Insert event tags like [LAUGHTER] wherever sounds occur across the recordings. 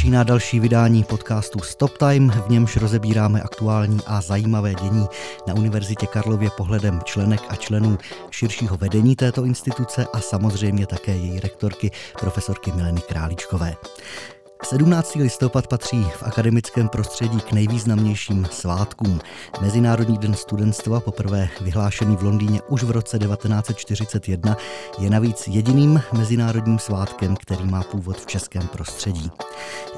Začíná další vydání podcastu Stop Time, v němž rozebíráme aktuální a zajímavé dění na Univerzitě Karlově pohledem členek a členů širšího vedení této instituce a samozřejmě také její rektorky, profesorky Mileny Králičkové. 17. listopad patří v akademickém prostředí k nejvýznamnějším svátkům. Mezinárodní den studentstva, poprvé vyhlášený v Londýně už v roce 1941, je navíc jediným mezinárodním svátkem, který má původ v českém prostředí.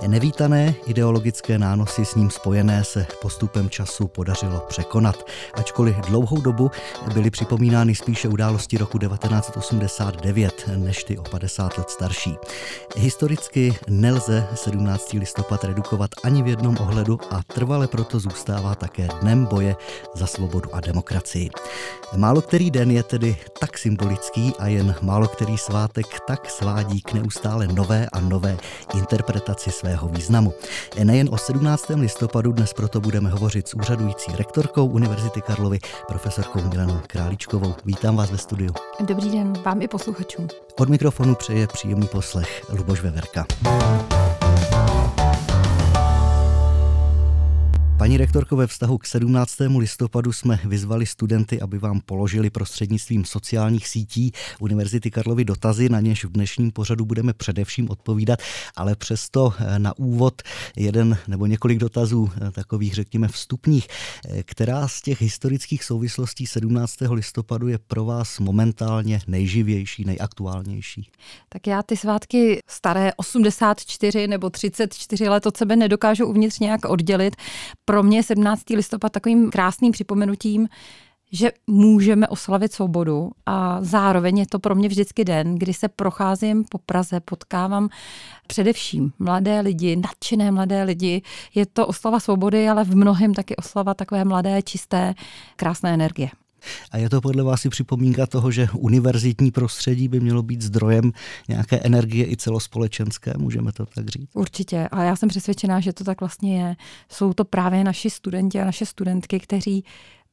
Nevítané ideologické nánosy s ním spojené se postupem času podařilo překonat, ačkoliv dlouhou dobu byly připomínány spíše události roku 1989 než ty o 50 let starší. Historicky nelze 17. listopad redukovat ani v jednom ohledu a trvale proto zůstává také dnem boje za svobodu a demokracii. Málo který den je tedy tak symbolický a jen málo který svátek tak svádí k neustále nové a nové interpretaci svého významu. Nejen o 17. listopadu dnes proto budeme hovořit s úřadující rektorkou Univerzity Karlovy, profesorkou Milanou Králíčkovou. Vítám vás ve studiu. Dobrý den vám i posluchačům. Od mikrofonu přeje příjemný poslech Luboš Veverka. Paní rektorko, ve vztahu k 17. listopadu jsme vyzvali studenty, aby vám položili prostřednictvím sociálních sítí Univerzity Karlovy dotazy, na něž v dnešním pořadu budeme především odpovídat, ale přesto eh, na úvod jeden nebo několik dotazů eh, takových, řekněme, vstupních. Eh, která z těch historických souvislostí 17. listopadu je pro vás momentálně nejživější, nejaktuálnější? Tak já ty svátky staré 84 nebo 34 let od sebe nedokážu uvnitř nějak oddělit pro mě 17. listopad takovým krásným připomenutím, že můžeme oslavit svobodu a zároveň je to pro mě vždycky den, kdy se procházím po Praze, potkávám především mladé lidi, nadšené mladé lidi. Je to oslava svobody, ale v mnohem taky oslava takové mladé, čisté, krásné energie. A je to podle vás i připomínka toho, že univerzitní prostředí by mělo být zdrojem nějaké energie i celospolečenské, můžeme to tak říct? Určitě. A já jsem přesvědčená, že to tak vlastně je. Jsou to právě naši studenti a naše studentky, kteří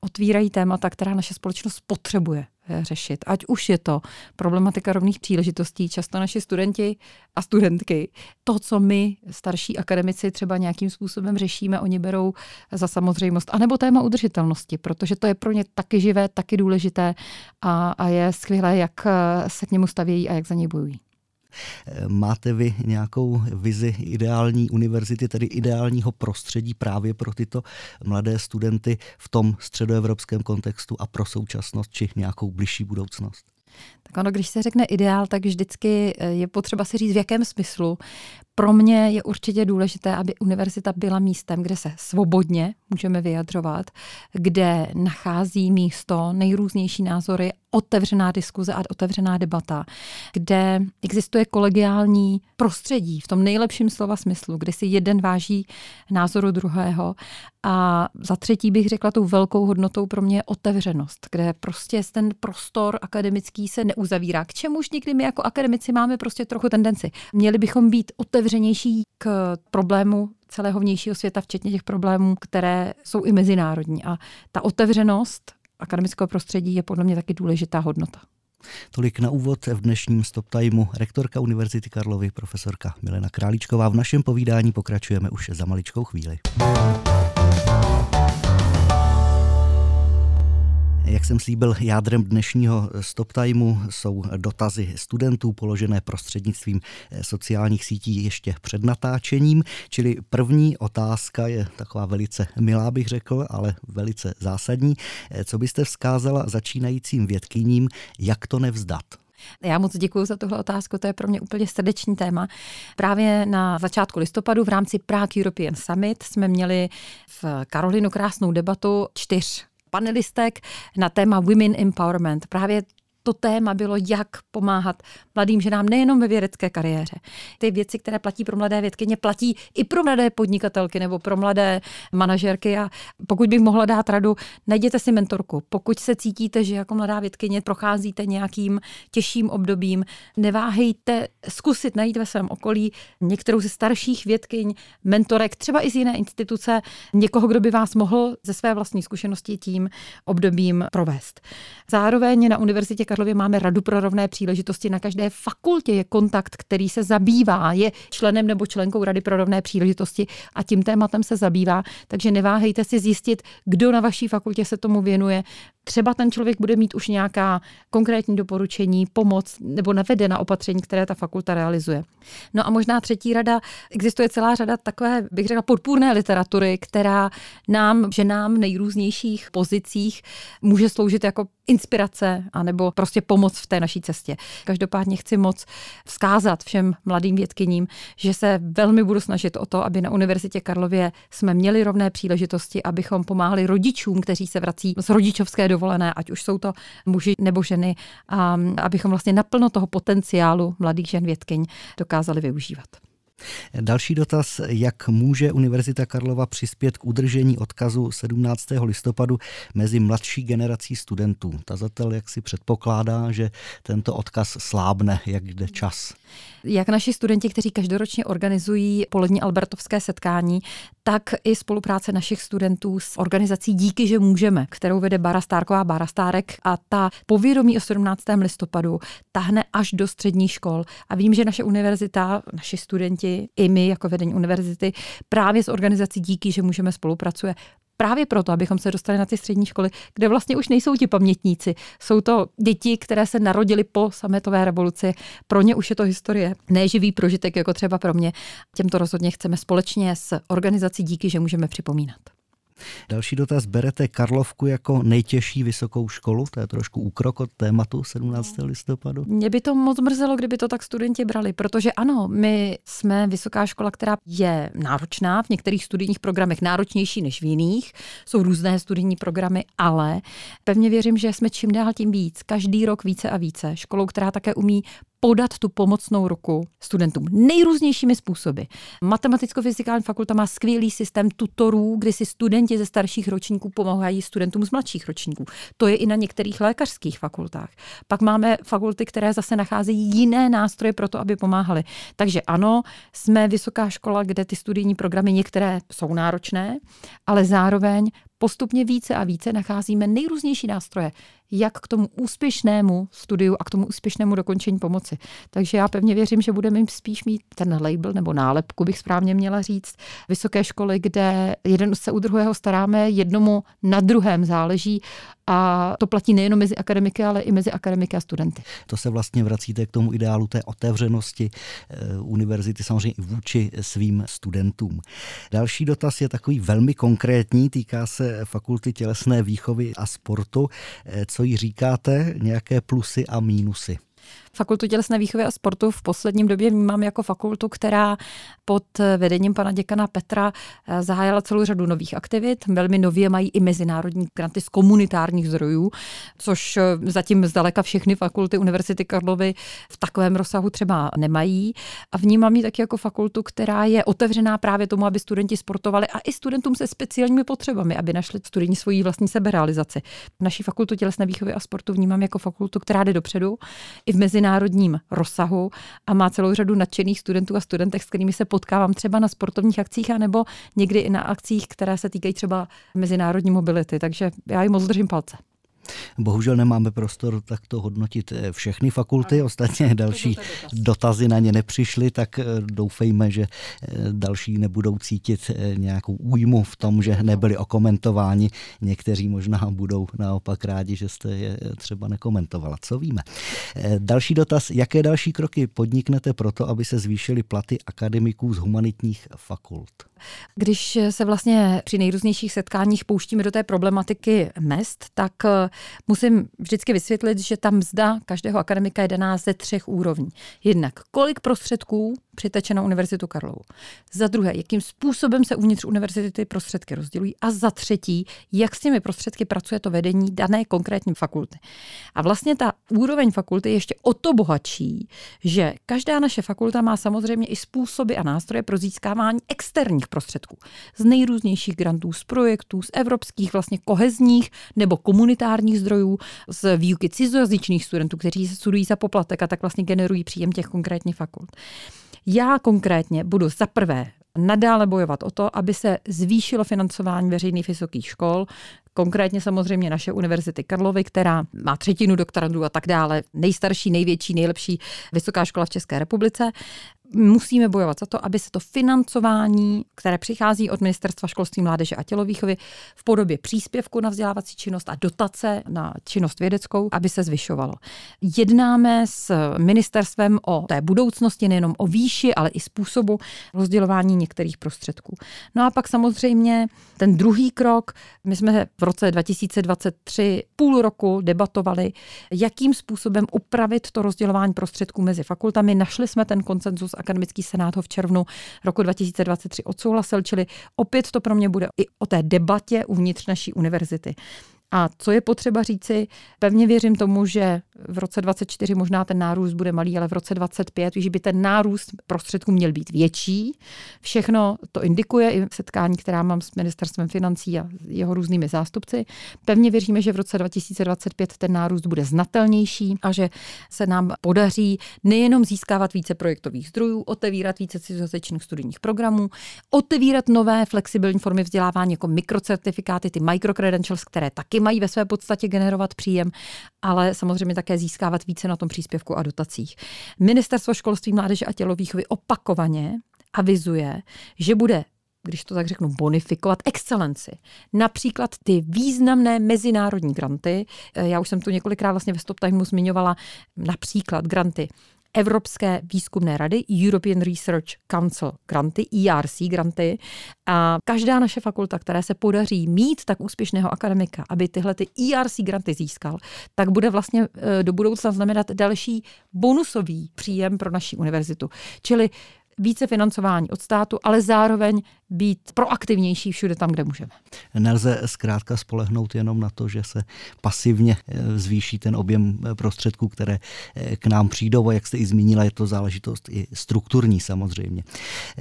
otvírají témata, která naše společnost potřebuje řešit. Ať už je to problematika rovných příležitostí, často naši studenti a studentky, to, co my, starší akademici, třeba nějakým způsobem řešíme, oni berou za samozřejmost, anebo téma udržitelnosti, protože to je pro ně taky živé, taky důležité a, a je skvělé, jak se k němu stavějí a jak za něj bojují. Máte vy nějakou vizi ideální univerzity, tedy ideálního prostředí právě pro tyto mladé studenty v tom středoevropském kontextu a pro současnost či nějakou bližší budoucnost? Tak ono, když se řekne ideál, tak vždycky eh, je potřeba si říct, v jakém smyslu. Pro mě je určitě důležité, aby univerzita byla místem, kde se svobodně můžeme vyjadřovat, kde nachází místo nejrůznější názory, otevřená diskuze a otevřená debata, kde existuje kolegiální prostředí v tom nejlepším slova smyslu, kde si jeden váží názoru druhého. A za třetí bych řekla, tou velkou hodnotou pro mě je otevřenost, kde prostě ten prostor akademický se neuzavírá. K čemuž někdy my jako akademici máme prostě trochu tendenci. Měli bychom být otevřenější k problému celého vnějšího světa, včetně těch problémů, které jsou i mezinárodní. A ta otevřenost akademického prostředí je podle mě taky důležitá hodnota. Tolik na úvod v dnešním Stop Timeu. Rektorka Univerzity Karlovy, profesorka Milena Králíčková. V našem povídání pokračujeme už za maličkou chvíli. Jak jsem slíbil, jádrem dnešního stop timeu jsou dotazy studentů položené prostřednictvím sociálních sítí ještě před natáčením. Čili první otázka je taková velice milá, bych řekl, ale velice zásadní. Co byste vzkázala začínajícím vědkyním, jak to nevzdat? Já moc děkuji za tuhle otázku, to je pro mě úplně srdeční téma. Právě na začátku listopadu v rámci Prague European Summit jsme měli v Karolinu krásnou debatu čtyř panelistek na téma Women Empowerment. Právě to téma bylo, jak pomáhat mladým ženám nejenom ve vědecké kariéře. Ty věci, které platí pro mladé vědkyně, platí i pro mladé podnikatelky nebo pro mladé manažerky. A pokud bych mohla dát radu, najděte si mentorku. Pokud se cítíte, že jako mladá vědkyně procházíte nějakým těžším obdobím, neváhejte zkusit najít ve svém okolí některou ze starších vědkyň, mentorek, třeba i z jiné instituce, někoho, kdo by vás mohl ze své vlastní zkušenosti tím obdobím provést. Zároveň na Univerzitě máme Radu pro rovné příležitosti. Na každé fakultě je kontakt, který se zabývá, je členem nebo členkou Rady pro rovné příležitosti a tím tématem se zabývá. Takže neváhejte si zjistit, kdo na vaší fakultě se tomu věnuje. Třeba ten člověk bude mít už nějaká konkrétní doporučení, pomoc nebo navedená opatření, které ta fakulta realizuje. No a možná třetí rada, existuje celá řada takové, bych řekla, podpůrné literatury, která nám, ženám v nejrůznějších pozicích může sloužit jako inspirace anebo prostě pomoc v té naší cestě. Každopádně chci moc vzkázat všem mladým vědkyním, že se velmi budu snažit o to, aby na Univerzitě Karlově jsme měli rovné příležitosti, abychom pomáhali rodičům, kteří se vrací z rodičovské dovolené, ať už jsou to muži nebo ženy, a abychom vlastně naplno toho potenciálu mladých žen vědkyň dokázali využívat. Další dotaz, jak může Univerzita Karlova přispět k udržení odkazu 17. listopadu mezi mladší generací studentů? Tazatel jak si předpokládá, že tento odkaz slábne, jak jde čas. Jak naši studenti, kteří každoročně organizují polední albertovské setkání, tak i spolupráce našich studentů s organizací Díky, že můžeme, kterou vede Bara Stárková Bara Stárek a ta povědomí o 17. listopadu tahne až do středních škol. A vím, že naše univerzita, naši studenti, i my jako vedení univerzity, právě s organizací Díky, že můžeme spolupracuje právě proto, abychom se dostali na ty střední školy, kde vlastně už nejsou ti pamětníci. Jsou to děti, které se narodily po sametové revoluci. Pro ně už je to historie, neživý prožitek, jako třeba pro mě. Těmto rozhodně chceme společně s organizací díky, že můžeme připomínat. Další dotaz. Berete Karlovku jako nejtěžší vysokou školu? To je trošku úkrok od tématu 17. listopadu. Mě by to moc mrzelo, kdyby to tak studenti brali, protože ano, my jsme vysoká škola, která je náročná, v některých studijních programech náročnější než v jiných. Jsou různé studijní programy, ale pevně věřím, že jsme čím dál tím víc, každý rok více a více. Školou, která také umí podat tu pomocnou ruku studentům nejrůznějšími způsoby. Matematicko-fyzikální fakulta má skvělý systém tutorů, kdy si studenti ze starších ročníků pomáhají studentům z mladších ročníků. To je i na některých lékařských fakultách. Pak máme fakulty, které zase nacházejí jiné nástroje pro to, aby pomáhali. Takže ano, jsme vysoká škola, kde ty studijní programy některé jsou náročné, ale zároveň postupně více a více nacházíme nejrůznější nástroje, jak k tomu úspěšnému studiu a k tomu úspěšnému dokončení pomoci. Takže já pevně věřím, že budeme spíš mít ten label nebo nálepku, bych správně měla říct, vysoké školy, kde jeden se u druhého staráme, jednomu na druhém záleží a to platí nejen mezi akademiky, ale i mezi akademiky a studenty. To se vlastně vracíte k tomu ideálu té otevřenosti eh, univerzity samozřejmě i vůči svým studentům. Další dotaz je takový velmi konkrétní, týká se fakulty tělesné výchovy a sportu. Eh, co jí říkáte, nějaké plusy a mínusy? Fakultu tělesné výchovy a sportu v posledním době vnímám jako fakultu, která pod vedením pana děkana Petra eh, zahájila celou řadu nových aktivit. Velmi nově mají i mezinárodní granty z komunitárních zdrojů, což eh, zatím zdaleka všechny fakulty Univerzity Karlovy v takovém rozsahu třeba nemají. A vnímám ji taky jako fakultu, která je otevřená právě tomu, aby studenti sportovali a i studentům se speciálními potřebami, aby našli studenti svoji vlastní seberealizaci. Naší fakultu tělesné výchovy a sportu vnímám jako fakultu, která jde dopředu i v mezinárodním rozsahu a má celou řadu nadšených studentů a studentek, s kterými se potkávám třeba na sportovních akcích, anebo někdy i na akcích, které se týkají třeba mezinárodní mobility. Takže já jim moc držím palce. Bohužel nemáme prostor takto hodnotit eh, všechny fakulty, ostatně další dotazy na ně nepřišly, tak eh, doufejme, že eh, další nebudou cítit nějakou újmu v tom, že nebyli okomentováni. Někteří možná budou naopak rádi, že jste je třeba nekomentovala. Co víme? Další dotaz, jaké další kroky podniknete proto, aby se zvýšily platy akademiků z humanitních fakult? Když se vlastně při nejrůznějších setkáních pouštíme do té problematiky mest, tak musím vždycky vysvětlit, že ta mzda každého akademika je daná ze třech úrovní. Jednak kolik prostředků přiteče na Univerzitu Karlovu. Za druhé, jakým způsobem se uvnitř univerzity ty prostředky rozdělují. A za třetí, jak s těmi prostředky pracuje to vedení dané konkrétní fakulty. A vlastně ta úroveň fakulty je ještě o to bohatší, že každá naše fakulta má samozřejmě i způsoby a nástroje pro získávání externích prostředků. Z nejrůznějších grantů, z projektů, z evropských vlastně kohezních nebo komunitárních zdrojů, z výuky cizojazyčných studentů, kteří se studují za poplatek a tak vlastně generují příjem těch konkrétních fakult. Já konkrétně budu za prvé nadále bojovat o to, aby se zvýšilo financování veřejných vysokých škol, Konkrétně samozřejmě naše univerzity Karlovy, která má třetinu doktorandů a tak dále, nejstarší, největší, nejlepší vysoká škola v České republice musíme bojovat za to, aby se to financování, které přichází od Ministerstva školství, mládeže a tělovýchovy v podobě příspěvku na vzdělávací činnost a dotace na činnost vědeckou, aby se zvyšovalo. Jednáme s ministerstvem o té budoucnosti, nejenom o výši, ale i způsobu rozdělování některých prostředků. No a pak samozřejmě ten druhý krok, my jsme v roce 2023 půl roku debatovali, jakým způsobem upravit to rozdělování prostředků mezi fakultami. Našli jsme ten koncenzus akademický senát ho v červnu roku 2023 odsouhlasil, čili opět to pro mě bude i o té debatě uvnitř naší univerzity. A co je potřeba říci, pevně věřím tomu, že v roce 24 možná ten nárůst bude malý, ale v roce 25, že by ten nárůst prostředků měl být větší. Všechno to indikuje i setkání, která mám s ministerstvem financí a jeho různými zástupci. Pevně věříme, že v roce 2025 ten nárůst bude znatelnější a že se nám podaří nejenom získávat více projektových zdrojů, otevírat více cizozemských studijních programů, otevírat nové flexibilní formy vzdělávání jako mikrocertifikáty, ty microcredentials, které taky mají ve své podstatě generovat příjem, ale samozřejmě také získávat více na tom příspěvku a dotacích. Ministerstvo školství, mládeže a tělovýchovy opakovaně avizuje, že bude když to tak řeknu, bonifikovat excelenci. Například ty významné mezinárodní granty, já už jsem tu několikrát vlastně ve Stop Timeu zmiňovala například granty Evropské výzkumné rady, European Research Council granty, ERC granty. A každá naše fakulta, která se podaří mít tak úspěšného akademika, aby tyhle ty ERC granty získal, tak bude vlastně e, do budoucna znamenat další bonusový příjem pro naši univerzitu. Čili více financování od státu, ale zároveň být proaktivnější všude tam, kde můžeme. Nelze zkrátka spolehnout jenom na to, že se pasivně eh, zvýší ten objem eh, prostředků, které eh, k nám přijdou a jak jste i zmínila, je to záležitost i strukturní samozřejmě.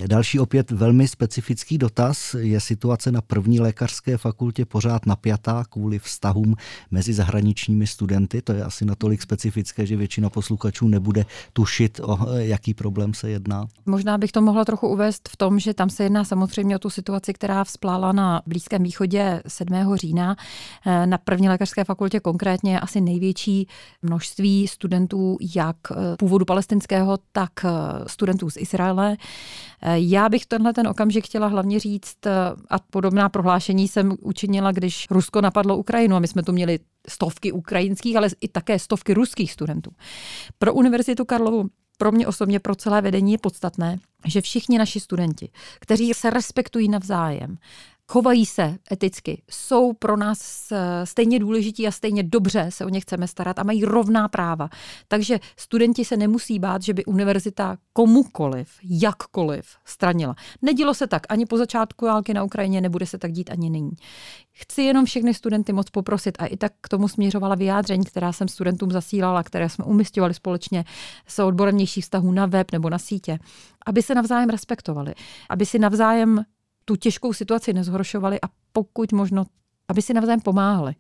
Další opět velmi specifický dotaz je situace na první lékařské fakultě pořád napjatá kvůli vztahům mezi zahraničními studenty. To je asi natolik specifické, že většina posluchačů nebude tušit, o jaký problém se jedná. Možná bych to mohla trochu uvést v tom, že tam se jedná samozřejmě samozřejmě o tu situaci, která vzplála na Blízkém východě 7. října. Eh, na první lékařské fakultě konkrétně asi největší množství studentů, jak eh, původu palestinského, tak eh, studentů z Izraele. Já bych tenhle ten okamžik chtěla hlavně říct, a podobná prohlášení jsem učinila, když Rusko napadlo Ukrajinu a my jsme tu měli stovky ukrajinských, ale i také stovky ruských studentů. Pro Univerzitu Karlovu pro mě osobně, pro celé vedení je podstatné, že všichni naši studenti, kteří se respektují navzájem, chovají se eticky, jsou pro nás stejně důležití a stejně dobře se o ně chceme starat a mají rovná práva. Takže studenti se nemusí bát, že by univerzita komukoliv, jakkoliv stranila. Nedělo se tak ani po začátku války na Ukrajině, nebude se tak dít ani nyní. Chci jenom všechny studenty moc poprosit a i tak k tomu směřovala vyjádření, která jsem studentům zasílala, které jsme umistovali společně s odborem vztahů na web nebo na sítě, aby se navzájem respektovali, aby si navzájem tu těžkou situaci nezhoršovali a pokud možno aby si navzájem pomáhali.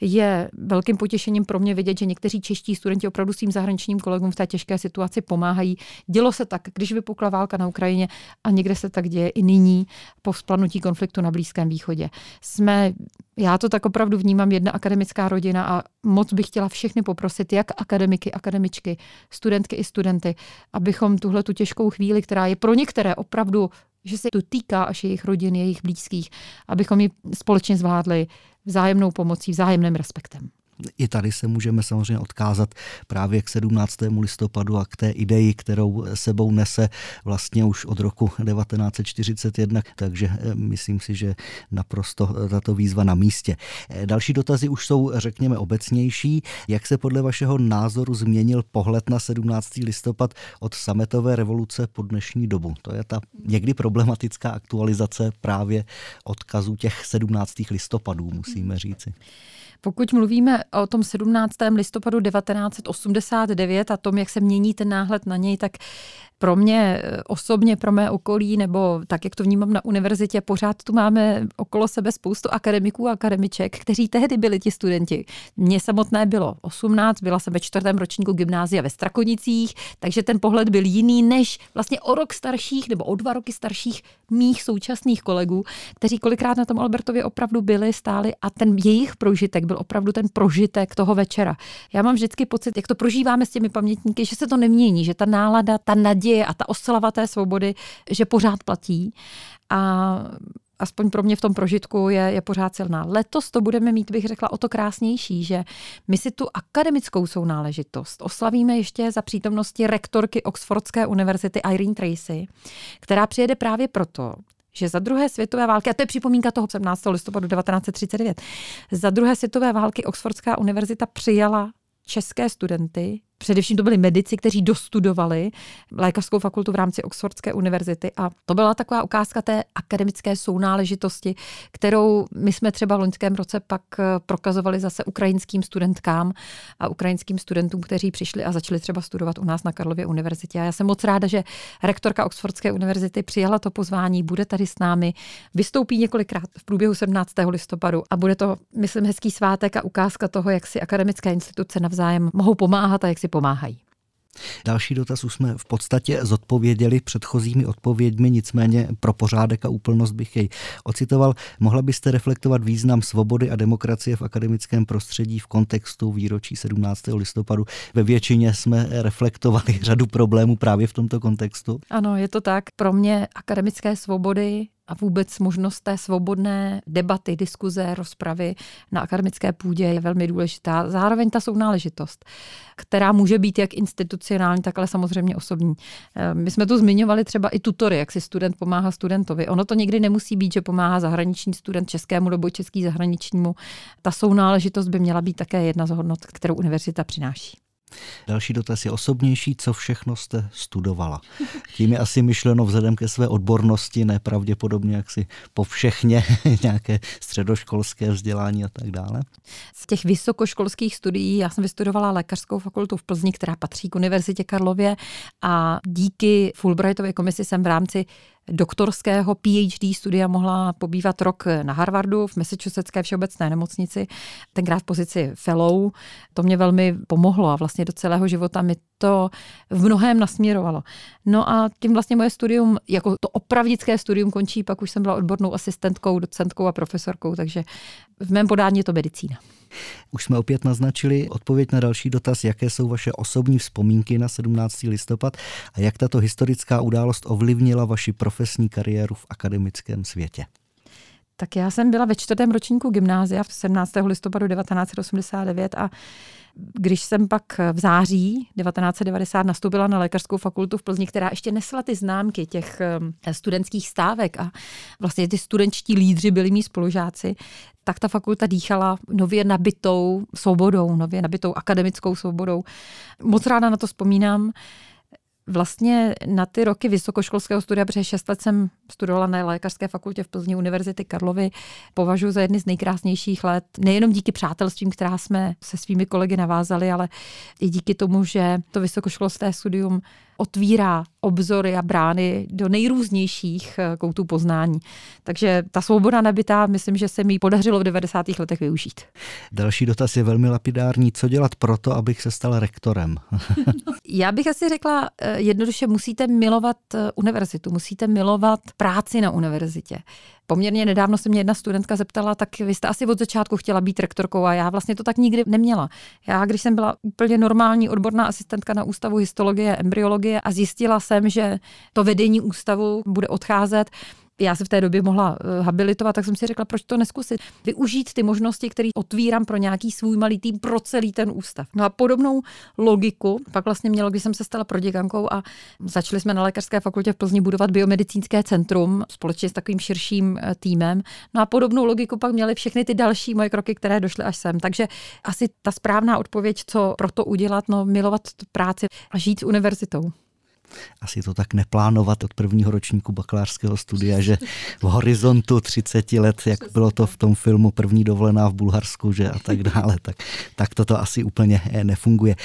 Je velkým potěšením pro mě vidět, že někteří čeští studenti opravdu svým zahraničním kolegům v té těžké situaci pomáhají. Dělo se tak, když vypukla válka na Ukrajině a někde se tak děje i nyní po vzplanutí konfliktu na Blízkém východě. Jsme, já to tak opravdu vnímám, jedna akademická rodina a moc bych chtěla všechny poprosit, jak akademiky, akademičky, studentky i studenty, abychom tuhle tu těžkou chvíli, která je pro některé opravdu že se to týká až jejich rodin, jejich blízkých, abychom ji společně zvládli vzájemnou pomocí, vzájemným respektem. I tady se můžeme samozřejmě odkázat právě k 17. listopadu a k té ideji, kterou sebou nese vlastně už od roku 1941, takže eh, myslím si, že naprosto eh, tato výzva na místě. Eh, další dotazy už jsou, řekněme, obecnější. Jak se podle vašeho názoru změnil pohled na 17. listopad od sametové revoluce po dnešní dobu? To je ta někdy problematická aktualizace právě odkazů těch 17. listopadů, musíme říci. Pokud mluvíme o tom 17. listopadu 1989 a tom, jak se mění ten náhled na něj, tak pro mě osobně, pro mé okolí, nebo tak, jak to vnímám na univerzitě, pořád tu máme okolo sebe spoustu akademiků a akademiček, kteří tehdy byli ti studenti. Mně samotné bylo 18, byla jsem ve čtvrtém ročníku gymnázia ve Strakonicích, takže ten pohled byl jiný než vlastně o rok starších nebo o dva roky starších mých současných kolegů, kteří kolikrát na tom Albertově opravdu byli, stáli a ten jejich prožitek byl opravdu ten prožitek toho večera. Já mám vždycky pocit, jak to prožíváme s těmi pamětníky, že se to nemění, že ta nálada, ta naděje a ta oslava té svobody, že pořád platí. A aspoň pro mě v tom prožitku je, je pořád silná. Letos to budeme mít, bych řekla, o to krásnější, že my si tu akademickou sounáležitost oslavíme ještě za přítomnosti rektorky Oxfordské univerzity Irene Tracy, která přijede právě proto, že za druhé světové války, a to je připomínka toho 17. listopadu 1939, za druhé světové války Oxfordská univerzita přijala české studenty Především to byli medici, kteří dostudovali lékařskou fakultu v rámci Oxfordské univerzity a to byla taková ukázka té akademické sounáležitosti, kterou my jsme třeba v loňském roce pak eh, prokazovali zase ukrajinským studentkám a ukrajinským studentům, kteří přišli a začali třeba studovat u nás na Karlově univerzitě. A já jsem moc ráda, že rektorka Oxfordské univerzity přijala to pozvání, bude tady s námi, vystoupí několikrát v průběhu 17. listopadu a bude to, myslím, hezký svátek a ukázka toho, jak si akademické instituce navzájem mohou pomáhat a jak si pomáhají. Další dotaz už jsme v podstatě zodpověděli předchozími odpověďmi, nicméně pro pořádek a úplnost bych jej ocitoval. Mohla byste reflektovat význam svobody a demokracie v akademickém prostředí v kontextu výročí 17. listopadu? Ve většině jsme reflektovali řadu problémů právě v tomto kontextu. Ano, je to tak. Pro mě akademické svobody a vůbec možnost té svobodné debaty, diskuze, rozpravy na akademické půdě je velmi důležitá. Zároveň ta sounáležitost, která může být jak institucionální, tak ale samozřejmě osobní. Eh, my jsme tu zmiňovali třeba i tutory, jak si student pomáhá studentovi. Ono to někdy nemusí být, že pomáhá zahraniční student českému nebo český zahraničnímu. Ta sounáležitost by měla být také jedna z hodnot, kterou univerzita přináší. Další dotaz je osobnější. Co všechno jste studovala? Tím je asi myšleno vzhledem ke své odbornosti, nepravděpodobně jaksi po všechně [LAUGHS] nějaké středoškolské vzdělání a tak dále. Z těch vysokoškolských studií já jsem vystudovala lékařskou fakultu v Plzni, která patří k Univerzitě Karlově a díky Fulbrightově komisi jsem v rámci doktorského PhD studia mohla pobývat rok na Harvardu v Massachusettské všeobecné nemocnici, tenkrát v pozici fellow. To mě velmi pomohlo a vlastně do celého života mi to v mnohém nasměrovalo. No a tím vlastně moje studium, jako to opravdické studium končí, pak už jsem byla odbornou asistentkou, docentkou a profesorkou, takže v mém podání je to medicína. Už jsme opět naznačili odpověď na další dotaz, jaké jsou vaše osobní vzpomínky na 17. listopad a jak tato historická událost ovlivnila vaši profesní kariéru v akademickém světě. Tak já jsem byla ve čtvrtém ročníku gymnázia v 17. listopadu 1989 a když jsem pak v září 1990 nastoupila na lékařskou fakultu v Plzni, která ještě nesla ty známky těch studentských stávek a vlastně ty studentští lídři byli mý spolužáci, tak ta fakulta dýchala nově nabitou svobodou, nově nabitou akademickou svobodou. Moc ráda na to vzpomínám vlastně na ty roky vysokoškolského studia, protože 6 let jsem studovala na lékařské fakultě v Plzni Univerzity Karlovy, považuji za jedny z nejkrásnějších let, nejenom díky přátelstvím, která jsme se svými kolegy navázali, ale i díky tomu, že to vysokoškolské studium otvírá obzory a brány do nejrůznějších eh, koutů poznání. Takže ta svoboda nabitá, myslím, že se mi podařilo v 90. letech využít. Další dotaz je velmi lapidární. Co dělat proto, abych se stal rektorem? [LAUGHS] Já bych asi řekla, eh, jednoduše musíte milovat eh, univerzitu, musíte milovat práci na univerzitě. Poměrně nedávno se mě jedna studentka zeptala, tak vy jste asi od začátku chtěla být rektorkou a já vlastně to tak nikdy neměla. Já, když jsem byla úplně normální odborná asistentka na Ústavu histologie a embryologie a zjistila jsem, že to vedení ústavu bude odcházet, já se v té době mohla eh, habilitovat, tak jsem si řekla, proč to neskusit. Využít ty možnosti, které otvírám pro nějaký svůj malý tým, pro celý ten ústav. No a podobnou logiku pak vlastně mělo, když jsem se stala proděkankou a začali jsme na lékařské fakultě v Plzni budovat biomedicínské centrum společně s takovým širším eh, týmem. No a podobnou logiku pak měly všechny ty další moje kroky, které došly až sem. Takže asi ta správná odpověď, co pro to udělat, no milovat práci a žít s univerzitou. Asi to tak neplánovat od prvního ročníku bakalářského studia, že v horizontu 30 let, jak bylo to v tom filmu První dovolená v Bulharsku, že a tak dále, tak, tak toto asi úplně eh, nefunguje.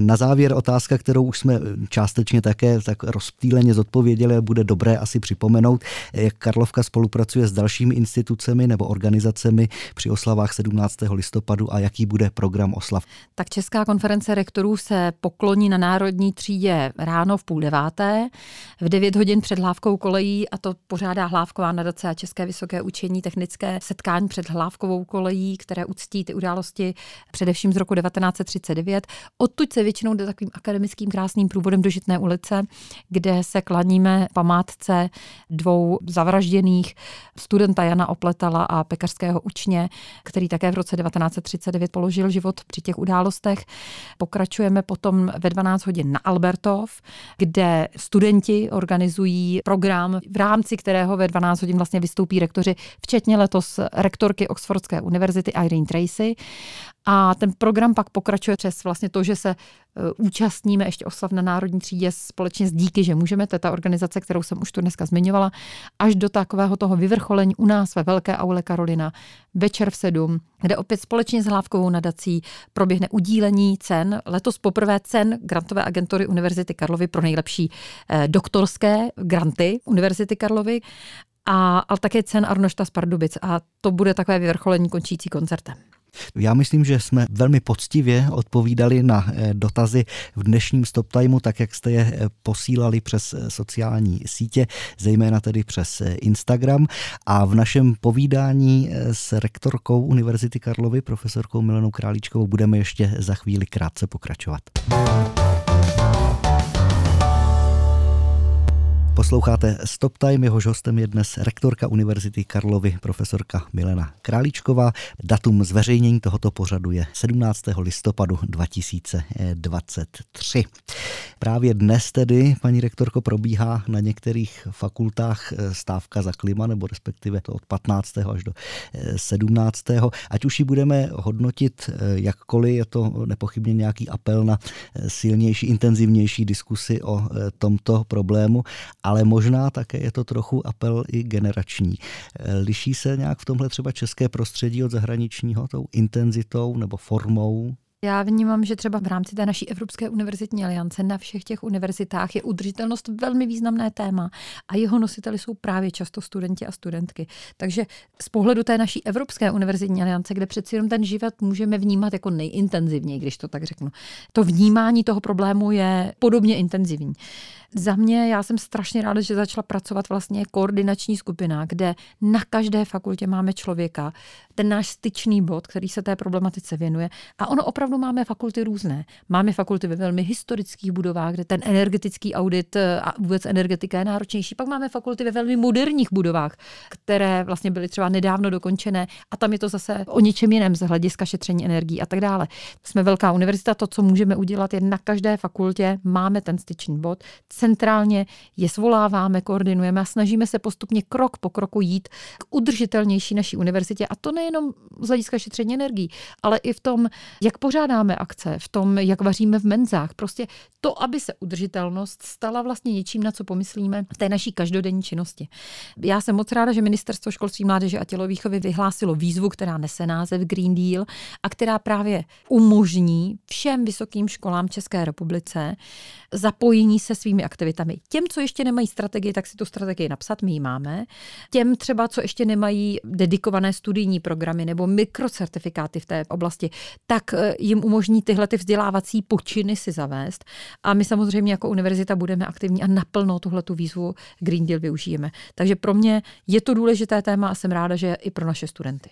Na závěr otázka, kterou už jsme částečně také tak rozptýleně zodpověděli, bude dobré asi připomenout, jak Karlovka spolupracuje s dalšími institucemi nebo organizacemi při oslavách 17. listopadu a jaký bude program oslav. Tak Česká konference rektorů se pokloní na národní třídě ráno v půl deváté, v 9 hodin před hlávkou kolejí a to pořádá hlávková nadace a České vysoké učení technické setkání před hlávkovou kolejí, které uctí ty události především z roku 1939. Odtud se většinou jde takovým akademickým krásným průvodem do Žitné ulice, kde se klaníme památce dvou zavražděných studenta Jana Opletala a pekařského učně, který také v roce 1939 položil život při těch událostech. Pokračujeme potom ve 12 hodin na Albertov, kde studenti organizují program, v rámci kterého ve 12 hodin vlastně vystoupí rektoři, včetně letos rektorky Oxfordské univerzity Irene Tracy. A ten program pak pokračuje přes vlastně to, že se e, účastníme ještě oslav na Národní třídě společně s Díky, že můžeme, to je ta organizace, kterou jsem už tu dneska zmiňovala, až do takového toho vyvrcholení u nás ve Velké aule Karolina. Večer v sedm, kde opět společně s Hlávkovou nadací proběhne udílení cen, letos poprvé cen grantové agentury Univerzity Karlovy pro nejlepší eh, doktorské granty Univerzity Karlovy. A, ale také cen Arnošta z Pardubic. A to bude takové vyvrcholení končící koncertem. Já myslím, že jsme velmi poctivě odpovídali na eh, dotazy v dnešním stop timeu, tak jak jste je eh, posílali přes eh, sociální sítě, zejména tedy přes Instagram. A v našem povídání s rektorkou Univerzity Karlovy, profesorkou Milenou Králíčkovou, budeme ještě za chvíli krátce pokračovat. Posloucháte Stop Time, jehož hostem je dnes rektorka Univerzity Karlovy, profesorka Milena Králíčková. Datum zveřejnění tohoto pořadu je 17. listopadu 2023. Právě dnes tedy, paní rektorko, probíhá na některých fakultách stávka za klima, nebo respektive to od 15. až do 17. Ať už ji budeme hodnotit jakkoliv, je to nepochybně nějaký apel na silnější, intenzivnější diskusi o tomto problému, ale možná také je to trochu apel i generační. Liší se nějak v tomhle třeba české prostředí od zahraničního tou intenzitou nebo formou? Já vnímám, že třeba v rámci té naší Evropské univerzitní aliance na všech těch univerzitách je udržitelnost velmi významné téma a jeho nositeli jsou právě často studenti a studentky. Takže z pohledu té naší Evropské univerzitní aliance, kde přeci jenom ten život můžeme vnímat jako nejintenzivněji, když to tak řeknu, to vnímání toho problému je podobně intenzivní. Za mě, já jsem strašně ráda, že začala pracovat vlastně koordinační skupina, kde na každé fakultě máme člověka, ten náš styčný bod, který se té problematice věnuje. A ono opravdu máme fakulty různé. Máme fakulty ve velmi historických budovách, kde ten energetický audit eh, a vůbec energetika je náročnější. Pak máme fakulty ve velmi moderních budovách, které vlastně byly třeba nedávno dokončené a tam je to zase o něčem jiném z hlediska šetření energií a tak dále. Jsme velká univerzita, to, co můžeme udělat, je na každé fakultě máme ten styčný bod centrálně je svoláváme, koordinujeme a snažíme se postupně krok po kroku jít k udržitelnější naší univerzitě. A to nejenom z hlediska šetření energií, ale i v tom, jak pořádáme akce, v tom, jak vaříme v menzách. Prostě to, aby se udržitelnost stala vlastně něčím, na co pomyslíme v té naší každodenní činnosti. Já jsem moc ráda, že Ministerstvo školství, mládeže a tělovýchovy vyhlásilo výzvu, která nese název Green Deal a která právě umožní všem vysokým školám České republice zapojení se svými. Těm, co ještě nemají strategii, tak si tu strategii napsat, my ji máme. Těm třeba, co ještě nemají dedikované studijní programy nebo mikrocertifikáty v té oblasti, tak eh, jim umožní tyhle ty vzdělávací počiny si zavést. A my samozřejmě jako univerzita budeme aktivní a naplno tuhle tu výzvu Green Deal využijeme. Takže pro mě je to důležité téma a jsem ráda, že i pro naše studenty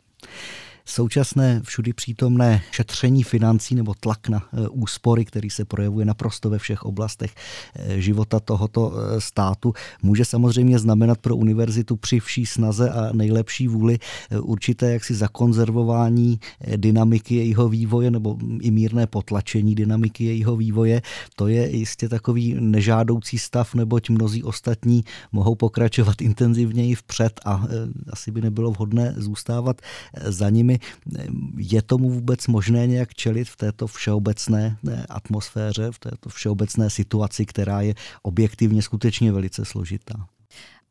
současné všudy přítomné šetření financí nebo tlak na e, úspory, který se projevuje naprosto ve všech oblastech e, života tohoto e, státu, může samozřejmě znamenat pro univerzitu při vší snaze a nejlepší vůli určité jaksi zakonzervování dynamiky jejího vývoje nebo i mírné potlačení dynamiky jejího vývoje. To je jistě takový nežádoucí stav, neboť mnozí ostatní mohou pokračovat [LAUGHS] intenzivněji vpřed a asi by nebylo vhodné zůstávat za nimi problémy. Je tomu vůbec možné nějak čelit v této všeobecné atmosféře, v této všeobecné situaci, která je objektivně skutečně velice složitá?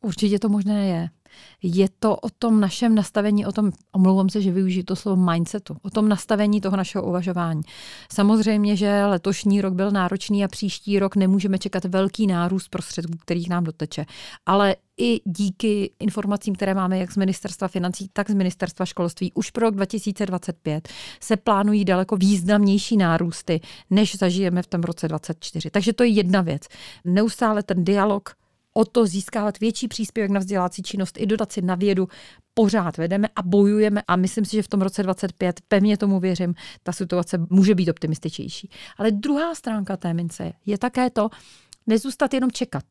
Určitě to možné je. Je to o tom našem nastavení, o tom, omlouvám se, že využiju to slovo mindsetu, o tom nastavení toho našeho uvažování. Samozřejmě, že letošní rok byl náročný a příští rok nemůžeme čekat velký nárůst prostředků, kterých nám doteče. Ale i díky informacím, které máme jak z ministerstva financí, tak z ministerstva školství, už pro rok 2025 se plánují daleko významnější nárůsty, než zažijeme v tom roce 2024. Takže to je jedna věc. Neustále ten dialog o to získávat větší příspěvek na vzdělávací činnost i dotaci na vědu pořád vedeme a bojujeme a myslím si, že v tom roce 25, pevně tomu věřím, ta situace může být optimističtější. Ale druhá stránka té mince je také to, nezůstat jenom čekat.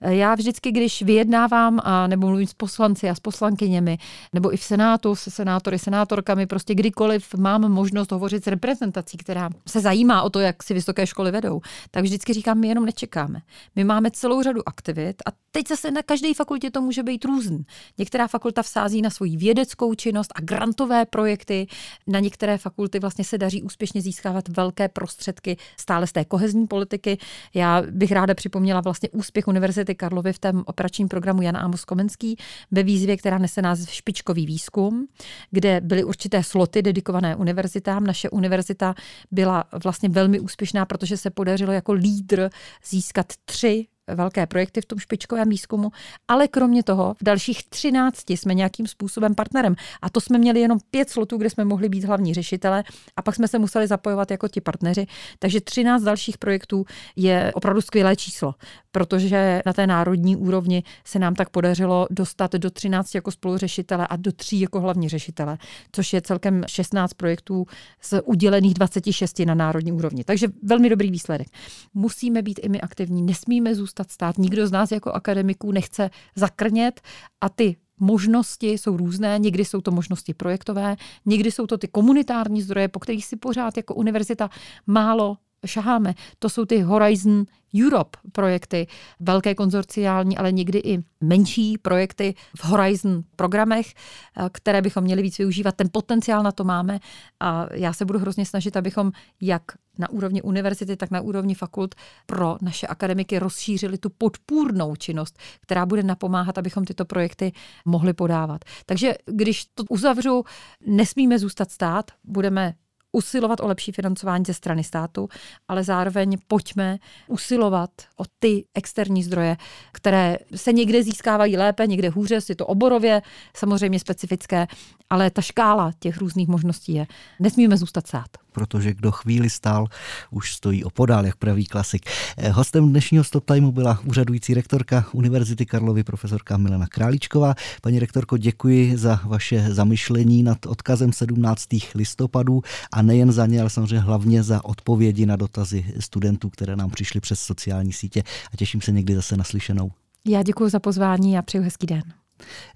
Já vždycky, když vyjednávám a nebo mluvím s poslanci a s poslankyněmi, nebo i v Senátu se senátory, senátorkami, prostě kdykoliv mám možnost hovořit s reprezentací, která se zajímá o to, jak si vysoké školy vedou, tak vždycky říkám, my jenom nečekáme. My máme celou řadu aktivit a teď zase na každé fakultě to může být různý. Některá fakulta vsází na svoji vědeckou činnost a grantové projekty, na některé fakulty vlastně se daří úspěšně získávat velké prostředky stále z té kohezní politiky. Já bych ráda připomněla vlastně úspěch Univerzity Karlovy v tom operačním programu Jan Amos Komenský ve výzvě, která nese název Špičkový výzkum, kde byly určité sloty dedikované univerzitám. Naše univerzita byla vlastně velmi úspěšná, protože se podařilo jako lídr získat tři velké projekty v tom špičkovém výzkumu, ale kromě toho v dalších 13 jsme nějakým způsobem partnerem. A to jsme měli jenom pět slotů, kde jsme mohli být hlavní řešitele a pak jsme se museli zapojovat jako ti partneři. Takže 13 dalších projektů je opravdu skvělé číslo, protože na té národní úrovni se nám tak podařilo dostat do 13 jako spoluřešitele a do 3 jako hlavní řešitele, což je celkem 16 projektů z udělených 26 na národní úrovni. Takže velmi dobrý výsledek. Musíme být i my aktivní, nesmíme zůstat stát. Nikdo z nás jako akademiků nechce zakrnět a ty možnosti jsou různé, někdy jsou to možnosti projektové, někdy jsou to ty komunitární zdroje, po kterých si pořád jako univerzita málo šaháme. To jsou ty Horizon Europe projekty, velké konzorciální, ale někdy i menší projekty v Horizon programech, eh, které bychom měli víc využívat. Ten potenciál na to máme a já se budu hrozně snažit, abychom jak na úrovni univerzity, tak na úrovni fakult pro naše akademiky rozšířili tu podpůrnou činnost, která bude napomáhat, abychom tyto projekty mohli podávat. Takže když to uzavřu, nesmíme zůstat stát, budeme usilovat o lepší financování ze strany státu, ale zároveň pojďme usilovat o ty externí zdroje, které se někde získávají lépe, někde hůře, je to oborově samozřejmě specifické, ale ta škála těch různých možností je. Nesmíme zůstat sát protože kdo chvíli stál, už stojí opodál, jak praví klasik. Eh, hostem dnešního Stop Timeu byla úřadující rektorka Univerzity Karlovy, profesorka Milena Králíčková. Paní rektorko, děkuji za vaše zamyšlení nad odkazem 17. listopadů a nejen za ně, ale samozřejmě hlavně za odpovědi na dotazy studentů, které nám přišly přes sociální sítě a těším se někdy zase naslyšenou. Já děkuji za pozvání a přeju hezký den.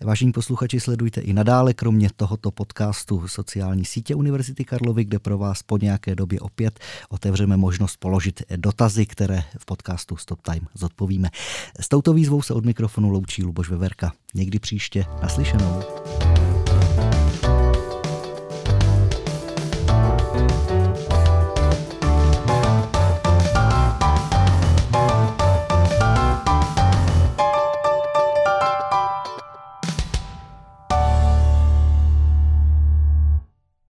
Vážení posluchači, sledujte i nadále, kromě tohoto podcastu sociální sítě Univerzity Karlovy, kde pro vás po nějaké době opět otevřeme možnost položit dotazy, které v podcastu Stop Time zodpovíme. S touto výzvou se od mikrofonu loučí Luboš Veverka. Někdy příště naslyšenou.